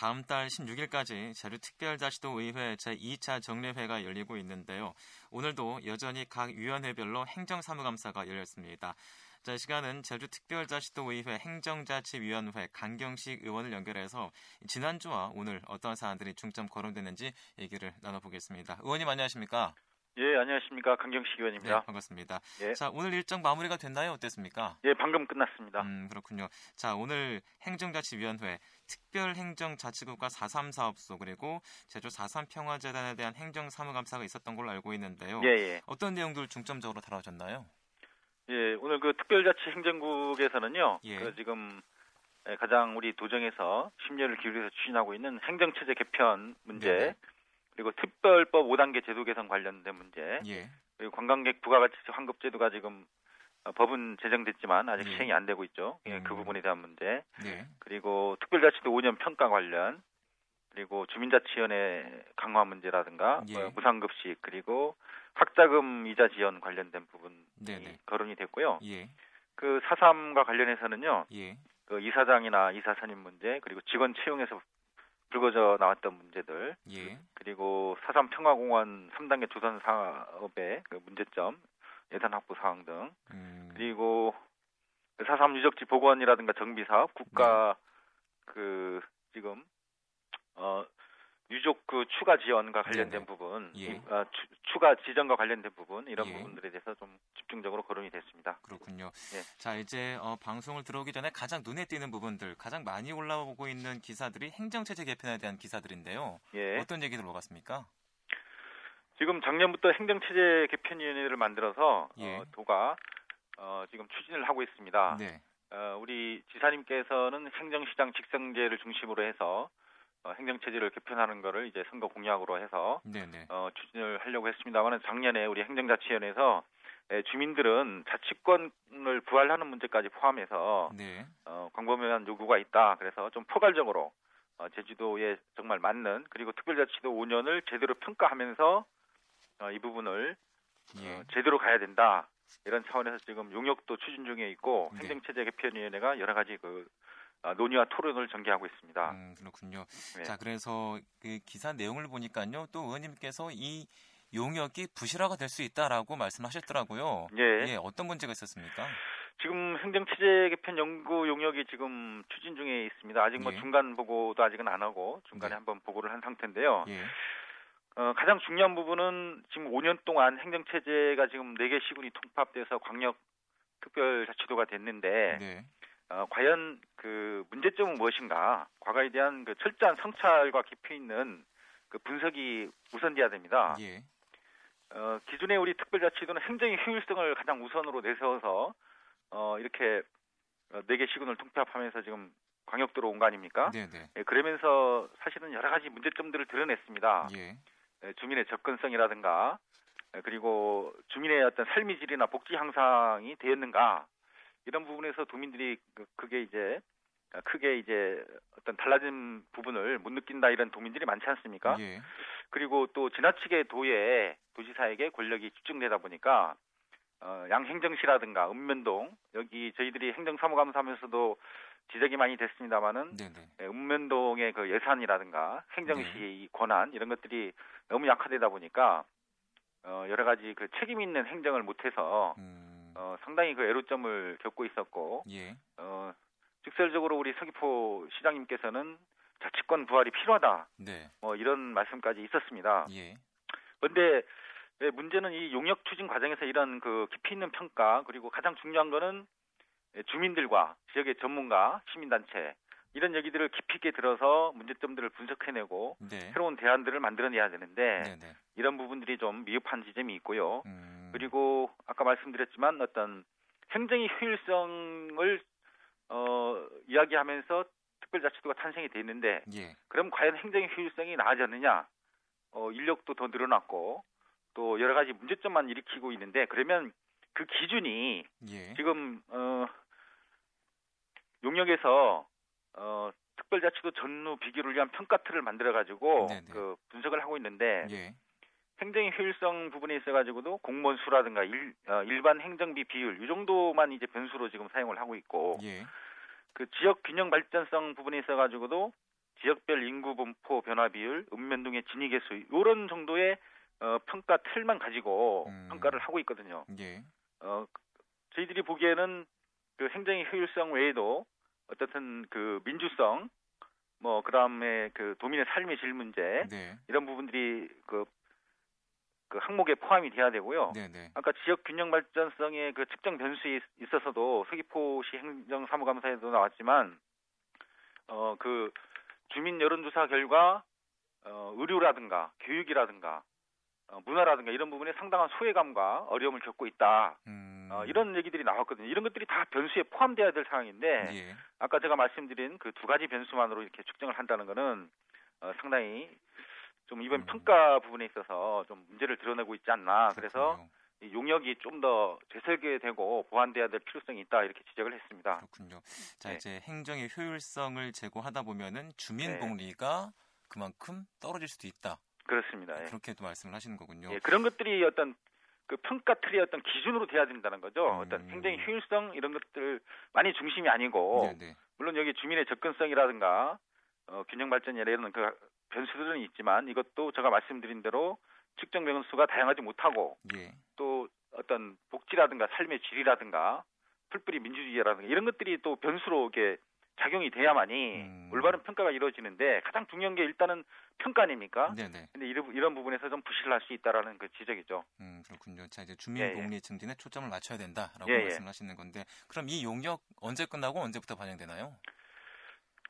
다음 달 16일까지 제주특별자치도 의회 제2차 정례회가 열리고 있는데요. 오늘도 여전히 각 위원회별로 행정사무감사가 열렸습니다. 자, 이 시간은 제주특별자치도 의회 행정자치위원회 강경식 의원을 연결해서 지난주와 오늘 어떤 사안들이 중점 거론되는지 얘기를 나눠보겠습니다. 의원님 안녕하십니까? 예, 안녕하십니까. 강경식 의원입니다. 네, 반갑습니다. 예. 자, 오늘 일정 마무리가 됐나요? 어땠습니까? 예, 방금 끝났습니다. 음, 그렇군요. 자, 오늘 행정자치위원회 특별행정자치국가 4.3 사업소 그리고 제주 4.3 평화재단에 대한 행정사무감사가 있었던 걸로 알고 있는데요. 예, 예. 어떤 내용들 중점적으로 다뤄졌나요? 예, 오늘 그 특별자치 행정국에서는요. 예. 그 지금 가장 우리 도정에서 심려를 기울여서 추진하고 있는 행정체제 개편 문제, 네네. 그리고 특별법 5단계 제도 개선 관련된 문제, 예. 그리고 관광객 부가가치 환급 제도가 지금 어, 법은 제정됐지만 아직 예. 시행이 안 되고 있죠. 예, 그 음. 부분에 대한 문제, 네. 그리고 특별자치도 5년 평가 관련, 그리고 주민자치위원회 강화 문제라든가 예. 어, 무상급식 그리고 학자금 이자 지원 관련된 부분이 네네. 거론이 됐고요. 예. 그 4.3과 관련해서는요. 예. 그 이사장이나 이사 선임 문제 그리고 직원 채용에서 불거져 나왔던 문제들 예. 그리고 4.3 평화공원 3단계 조선 사업의 그 문제점 예산 확보 사항 등 음. 그리고 4.3 유적지 복원이라든가 정비 사업 국가 그 지금 어 유족 그 추가 지원과 관련된 네네. 부분, 예. 이, 아, 추, 추가 지정과 관련된 부분 이런 예. 부분들에 대해서 좀 집중적으로 거론이 됐습니다. 그렇군요. 예. 자, 이제 어, 방송을 들어오기 전에 가장 눈에 띄는 부분들, 가장 많이 올라오고 있는 기사들이 행정체제 개편에 대한 기사들인데요. 예. 어떤 얘기들 오갔습니까? 지금 작년부터 행정체제 개편위원회를 만들어서 예. 어, 도가 어, 지금 추진을 하고 있습니다. 네. 어, 우리 지사님께서는 행정시장 직선제를 중심으로 해서 어, 행정체제를 개편하는 거를 이제 선거 공약으로 해서 네네. 어, 추진을 하려고 했습니다만은 작년에 우리 행정자치위원회에서 에, 주민들은 자치권을 부활하는 문제까지 포함해서 네. 어, 광범위한 요구가 있다. 그래서 좀 포괄적으로 어, 제주도에 정말 맞는 그리고 특별자치도 5년을 제대로 평가하면서 어, 이 부분을 예. 어, 제대로 가야 된다. 이런 차원에서 지금 용역도 추진 중에 있고 네. 행정체제 개편위원회가 여러 가지 그 아, 논의와 토론을 전개하고 있습니다. 음, 그렇군요. 네. 자, 그래서 그 기사 내용을 보니까요. 또 의원님께서 이 용역이 부실화가 될 수 있다라고 말씀하셨더라고요. 예. 예, 어떤 문제가 있었습니까? 지금 행정체제 개편 연구 용역이 지금 추진 중에 있습니다. 아직 뭐 예. 중간 보고도 아직은 안 하고 중간에 네. 한번 보고를 한 상태인데요. 예. 어, 가장 중요한 부분은 지금 5년 동안 행정체제가 지금 4개 시군이 통합돼서 광역 특별자치도가 됐는데 네. 어, 과연 그 문제점은 무엇인가? 과거에 대한 그 철저한 성찰과 깊이 있는 그 분석이 우선돼야 됩니다. 예. 어, 기존의 우리 특별자치도는 행정의 효율성을 가장 우선으로 내세워서 어, 이렇게 어, 4개 시군을 통합하면서 지금 광역도로 온 거 아닙니까? 네, 네. 예, 그러면서 사실은 여러 가지 문제점들을 드러냈습니다. 예. 예, 주민의 접근성이라든가 예, 그리고 주민의 어떤 삶의 질이나 복지 향상이 되었는가 이런 부분에서 도민들이 그- 그게 이제 어, 크게 이제 어떤 달라진 부분을 못 느낀다 이런 도민들이 많지 않습니까? 예. 그리고 또 지나치게 도에 도지사에게 권력이 집중되다 보니까 어, 양행정시라든가 읍면동 여기 저희들이 행정사무감사하면서도 지적이 많이 됐습니다마는 네, 네. 예, 읍면동의 그 예산이라든가 행정시 네. 이 권한 이런 것들이 너무 약화되다 보니까 어, 여러 가지 그 책임 있는 행정을 못해서 음. 어, 상당히 그 애로점을 겪고 있었고 예. 어, 직설적으로 우리 서귀포 시장님께서는 자치권 부활이 필요하다 네. 뭐 이런 말씀까지 있었습니다. 예. 그런데 예, 문제는 이 용역 추진 과정에서 이런 그 깊이 있는 평가 그리고 가장 중요한 거는 예, 주민들과 지역의 전문가, 시민단체 이런 얘기들을 깊이 있게 들어서 문제점들을 분석해내고 네. 새로운 대안들을 만들어내야 되는데 네, 네. 이런 부분들이 좀 미흡한 지점이 있고요. 음. 그리고 아까 말씀드렸지만 어떤 행정의 효율성을 어, 이야기하면서 특별자치도가 탄생이 돼 있는데 예. 그럼 과연 행정의 효율성이 나아졌느냐? 어, 인력도 더 늘어났고 또 여러 가지 문제점만 일으키고 있는데 그러면 그 기준이 예. 지금 어, 용역에서 어, 특별자치도 전후 비교를 위한 평가틀을 만들어 가지고 네네. 그 분석을 하고 있는데 예. 행정의 효율성 부분에 있어 가지고도 공무원 수라든가 일, 어, 일반 행정비 비율 이 정도만 이제 변수로 지금 사용을 하고 있고 예. 그 지역 균형 발전성 부분에 있어 가지고도 지역별 인구 분포 변화 비율, 읍면동의 진위 개수 이런 정도의 어, 평가 틀만 가지고 음. 평가를 하고 있거든요. 예. 어, 저희들이 보기에는 그 행정의 효율성 외에도 어떻든 그 민주성, 뭐 그다음에 그 도민의 삶의 질 문제 네. 이런 부분들이 그, 그 항목에 포함이 돼야 되고요. 네, 네. 아까 지역 균형 발전성의 그 측정 변수에 있- 있어서도 서귀포시 행정사무감사에도 나왔지만 어 그 주민 여론조사 결과 어 의료라든가 교육이라든가 어, 문화라든가 이런 부분에 상당한 소외감과 어려움을 겪고 있다. 음. 어, 이런 얘기들이 나왔거든요. 이런 것들이 다 변수에 포함돼야 될 상황인데 예. 아까 제가 말씀드린 그 두 가지 변수만으로 이렇게 측정을 한다는 거는 어, 상당히 좀 이번 음. 평가 부분에 있어서 좀 문제를 드러내고 있지 않나. 그래서 그렇군요. 이 용역이 좀 더 재설계되고 보완돼야 될 필요성이 있다 이렇게 지적을 했습니다. 그렇군요. 자, 네. 이제 행정의 효율성을 제고하다 보면은 주민 네. 복리가 그만큼 떨어질 수도 있다. 그렇습니다. 예. 그렇게도 말씀을 하시는 거군요. 예, 그런 것들이 어떤 그 평가 틀의 어떤 기준으로 돼야 된다는 거죠. 음. 어떤 행정의 효율성 이런 것들 많이 중심이 아니고 네, 네. 물론 여기 주민의 접근성이라든가 어, 균형 발전이나 이런 그 변수들은 있지만 이것도 제가 말씀드린 대로 측정 변수가 다양하지 못하고 예. 또 어떤 복지라든가 삶의 질이라든가 풀뿌리 민주주의라든가 이런 것들이 또 변수로 이게 작용이 돼야만이 음. 올바른 평가가 이루어지는데 가장 중요한 게 일단은 평가 아닙니까? 네, 네. 근데 이런, 이런 부분에서 좀 부실을 할수 있다라는 그 지적이죠. 음, 그렇군요. 자, 이제 주민 예, 예. 복리 증진에 초점을 맞춰야 된다라고 예, 예. 말씀을 하시는 건데 그럼 이 용역 언제 끝나고 언제부터 반영되나요?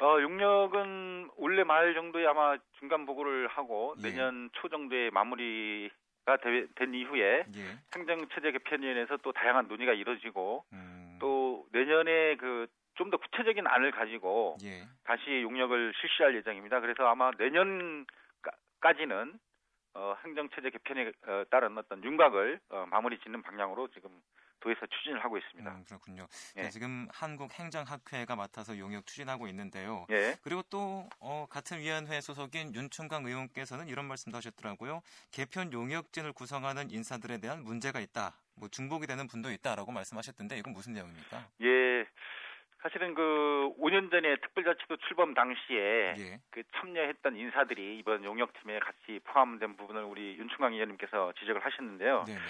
어, 용역은 올해 말 정도에 아마 중간 보고를 하고 예. 내년 초 정도에 마무리가 되- 된 이후에 예. 행정체제 개편위원회에서 또 다양한 논의가 이루어지고 음. 또 내년에 그 좀 더 구체적인 안을 가지고 예. 다시 용역을 실시할 예정입니다. 그래서 아마 내년까지는 어, 행정체제 개편에 어, 따른 어떤 윤곽을 어, 마무리 짓는 방향으로 지금 도에서 추진을 하고 있습니다. 음, 그렇군요. 예. 자, 지금 한국행정학회가 맡아서 용역 추진하고 있는데요. 예. 그리고 또 어, 같은 위원회 소속인 윤충강 의원께서는 이런 말씀도 하셨더라고요. 개편 용역진을 구성하는 인사들에 대한 문제가 있다. 뭐 중복이 되는 분도 있다라고 말씀하셨던데 이건 무슨 내용입니까? 예. 사실은 그 5년 전에 특별자치도 출범 당시에 예. 그 참여했던 인사들이 이번 용역팀에 같이 포함된 부분을 우리 윤충강 의원님께서 지적을 하셨는데요. 네, 네.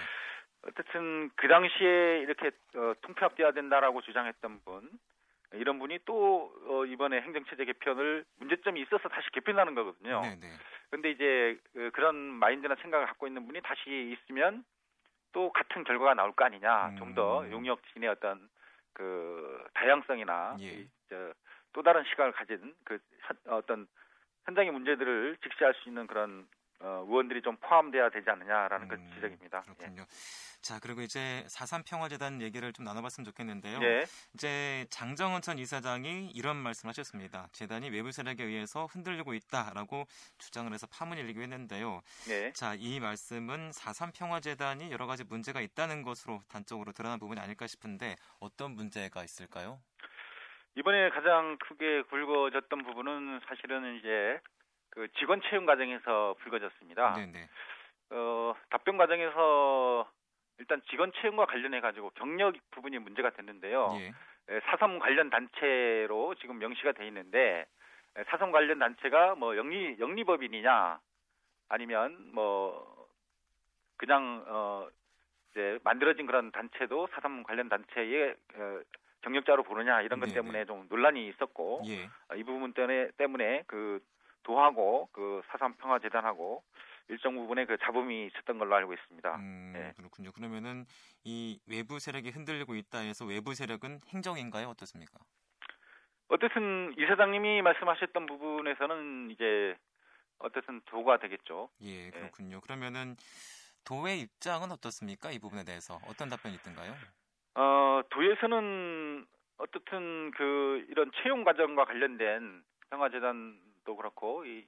어쨌든 그 당시에 이렇게 어, 통폐합돼야 된다라고 주장했던 분 이런 분이 또 어, 이번에 행정체제 개편을 문제점이 있어서 다시 개편하는 거거든요. 네, 네. 근데 이제 그, 그런 마인드나 생각을 갖고 있는 분이 다시 있으면 또 같은 결과가 나올 거 아니냐. 음. 좀더 용역 진의 어떤 그 다양성이나 예. 이, 저, 또 다른 시각을 가진 그 현- 어떤 현장의 문제들을 직시할 수 있는 그런 어, 의원들이 좀 포함돼야 되지 않느냐라는 그 음, 지적입니다. 그렇군요. 자, 그리고 이제 4.3 평화재단 얘기를 좀 나눠봤으면 좋겠는데요. 예. 예. 이제 장정은 전 이사장이 이런 말씀하셨습니다. 재단이 외부 세력에 의해서 흔들리고 있다라고 주장을 해서 파문이 일기도 했는데요. 예. 자, 이 말씀은 4.3 평화재단이 여러 가지 문제가 있다는 것으로 단적으로 드러난 부분이 아닐까 싶은데 어떤 문제가 있을까요? 이번에 가장 크게 불거졌던 부분은 사실은 이제 그 직원 채용 과정에서 불거졌습니다. 네네. 어, 답변 과정에서 일단 직원 채용과 관련해 가지고 경력 부분이 문제가 됐는데요. 예. 에, 사삼 관련 단체로 지금 명시가 돼 있는데 에, 사삼 관련 단체가 뭐 영리 영리법인이냐 아니면 뭐 그냥 어 이제 만들어진 그런 단체도 사삼 관련 단체의 어, 경력자로 보느냐 이런 것 네네. 때문에 좀 논란이 있었고 예. 어, 이 부분 때문에 때문에 그 도하고 그 사삼 평화 재단하고 일정 부분의 그 잡음이 있었던 걸로 알고 있습니다. 음, 예. 그렇군요. 그러면은 이 외부 세력이 흔들리고 있다 해서 외부 세력은 행정인가요? 어떻습니까? 어쨌든 이 사장님이 말씀하셨던 부분에서는 이제 어쨌든 도가 되겠죠. 예, 그렇군요. 그러면은 도의 입장은 어떻습니까? 이 부분에 대해서 어떤 답변이 있던가요? 어, 도에서는 어떻든 그 이런 채용 과정과 관련된 평화재단 도 그렇고 이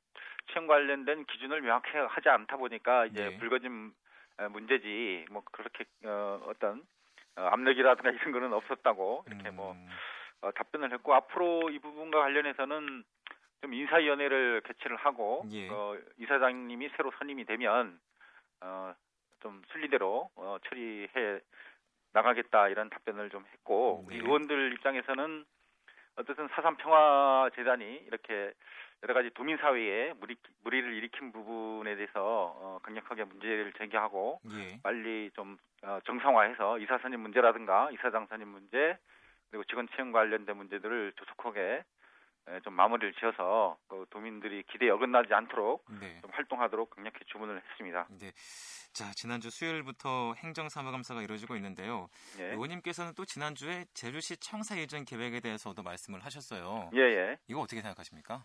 채용 관련된 기준을 명확히 하지 않다 보니까 이제 네. 불거진 어, 문제지 뭐 그렇게 어, 어떤 어, 압력이라든가 이런 거는 없었다고 이렇게 뭐 음, 어, 답변을 했고 앞으로 이 부분과 관련해서는 좀 인사위원회를 개최를 하고 예. 어, 이사장님이 새로 선임이 되면 어, 좀 순리대로 어, 처리해 나가겠다 이런 답변을 좀 했고 네. 우리 의원들 입장에서는 어쨌든 사삼 평화 재단이 이렇게 여러 가지 도민 사회에 무리, 무리를 일으킨 부분에 대해서 어, 강력하게 문제를 제기하고 예. 빨리 좀 어, 정상화해서 이사 선임 문제라든가 이사장 선임 문제 그리고 직원 채용 관련된 문제들을 조속하게 예, 좀 마무리를 지어서 그 도민들이 기대에 어긋나지 않도록 네. 좀 활동하도록 강력히 주문을 했습니다. 네. 자 지난주 수요일부터 행정사무감사가 이루어지고 있는데요. 예. 의원님께서는 또 지난주에 제주시 청사 이전 계획에 대해서도 말씀을 하셨어요. 예, 예. 이거 어떻게 생각하십니까?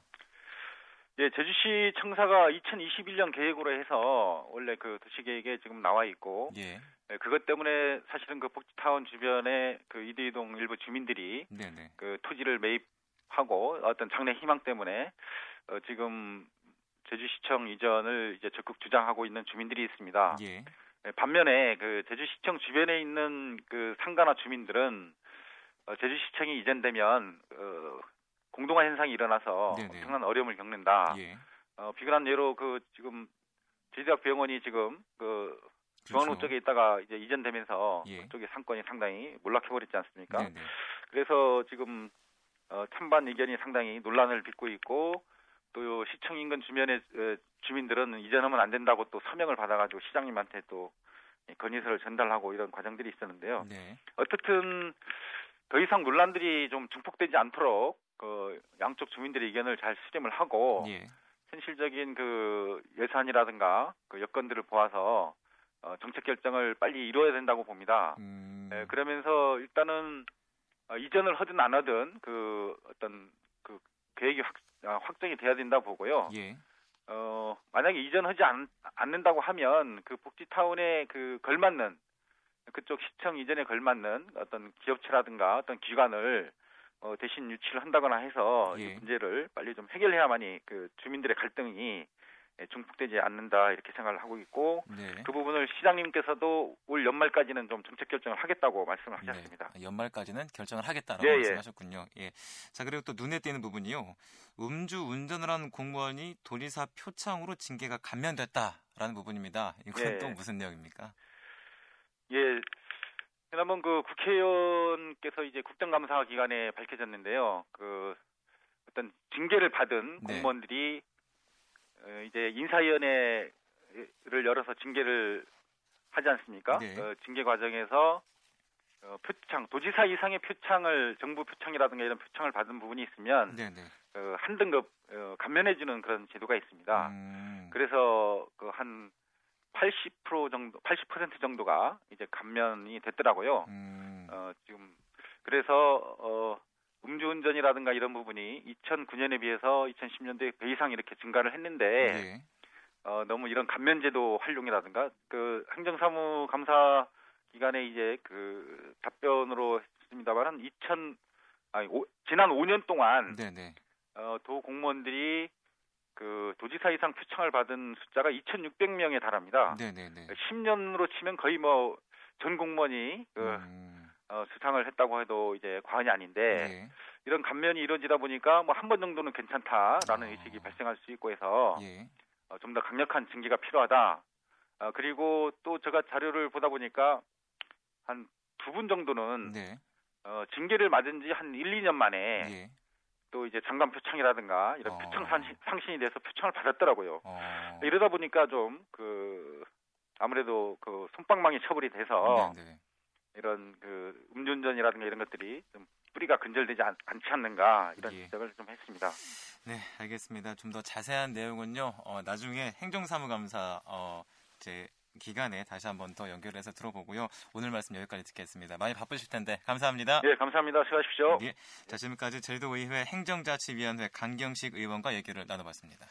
예, 제주시 청사가 2021년 계획으로 해서 원래 그 도시계획에 지금 나와 있고, 예. 예, 그것 때문에 사실은 그 복지타운 주변에 그 이대이동 일부 주민들이 네네. 그 토지를 매입 하고 어떤 장래 희망 때문에 어, 지금 제주시청 이전을 이제 적극 주장하고 있는 주민들이 있습니다. 예. 예, 반면에 그 제주시청 주변에 있는 그 상가나 주민들은 어, 제주시청이 이전되면 어, 공동화 현상이 일어나서 네네. 엄청난 어려움을 겪는다. 예. 어, 비근한 예로 그 지금 제주대학 병원이 지금 그 중앙로 그렇죠. 쪽에 있다가 이제 이전되면서 예. 그쪽의 상권이 상당히 몰락해버렸지 않습니까? 네네. 그래서 지금 어, 찬반 의견이 상당히 논란을 빚고 있고 또 시청 인근 주변의 어, 주민들은 이전하면 안 된다고 또 서명을 받아가지고 시장님한테 또 건의서를 전달하고 이런 과정들이 있었는데요. 네. 어떻든 더 이상 논란들이 좀 증폭되지 않도록 그 양쪽 주민들의 의견을 잘 수렴을 하고 예. 현실적인 그 예산이라든가 그 여건들을 보아서 어, 정책 결정을 빨리 이루어야 된다고 봅니다. 음. 예, 그러면서 일단은 어, 이전을 하든 안 하든 그 어떤 그 계획이 확, 어, 확정이 돼야 된다 고 보고요. 예. 어, 만약에 이전하지 않, 않는다고 하면 그 복지타운에 그 걸맞는 그쪽 시청 이전에 걸맞는 어떤 기업체라든가 어떤 기관을 어, 대신 유치를 한다거나 해서 예. 이 문제를 빨리 좀 해결해야만이 그 주민들의 갈등이 예, 중폭되지 않는다 이렇게 생각을 하고 있고 네. 그 부분을 시장님께서도 올 연말까지는 좀 정책 결정을 하겠다고 말씀을 네. 하셨습니다. 네. 연말까지는 결정을 하겠다라고 예, 예, 말씀하셨군요. 예. 자 그리고 또 눈에 띄는 부분이요. 음주 운전을 한 공무원이 도지사 표창으로 징계가 감면됐다라는 부분입니다. 이건 예. 또 무슨 내용입니까? 예. 지난번 그 국회의원께서 이제 국정감사 기간에 밝혀졌는데요. 그 어떤 징계를 받은 네. 공무원들이 어, 이제 인사위원회를 열어서 징계를 하지 않습니까? 네. 어, 징계 과정에서 어, 표창 도지사 이상의 표창을 정부 표창이라든가 이런 표창을 받은 부분이 있으면 네, 네. 어, 한 등급 어, 감면해주는 그런 제도가 있습니다. 음. 그래서 그한 80% 정도, 80% 정도가 이제 감면이 됐더라고요. 음. 어, 지금 그래서 어, 음주운전이라든가 이런 부분이 2009년에 비해서 2010년도에 배 이상 이렇게 증가를 했는데 네. 어, 너무 이런 감면제도 활용이라든가 그 행정사무 감사 기간에 이제 그 답변으로 했습니다만 2000 아니 오, 지난 5년 동안 네네. 어, 도 공무원들이 그 도지사 이상 표창을 받은 숫자가 2,600명에 달합니다. 네네네. 10년으로 치면 거의 뭐 전 공무원이 그 음. 어, 수상을 했다고 해도 이제 과언이 아닌데 예. 이런 감면이 이루어지다 보니까 뭐 한 번 정도는 괜찮다라는 어. 의식이 발생할 수 있고 해서 예. 어, 좀 더 강력한 징계가 필요하다. 어, 그리고 또 제가 자료를 보다 보니까 한 두 분 정도는 네. 어, 징계를 맞은 지 한 1, 2년 만에 예. 또 이제 장관 표창이라든가 이런 어. 표창 상신이 돼서 표창을 받았더라고요. 어. 이러다 보니까 좀 그 아무래도 그 손방망이 처벌이 돼서 네, 네. 이런 그 음주운전이라든가 이런 것들이 좀 뿌리가 근절되지 않, 지 않는가 이런 예. 지적을 좀 했습니다. 네, 알겠습니다. 좀 더 자세한 내용은요. 어, 나중에 행정사무감사 어, 제 기간에 다시 한번 더 연결해서 들어보고요. 오늘 말씀 여기까지 듣겠습니다. 많이 바쁘실 텐데 감사합니다. 네, 감사합니다. 수고하십시오. 예, 자 지금까지 제주도의회 행정자치위원회 강경식 의원과 얘기를 나눠봤습니다.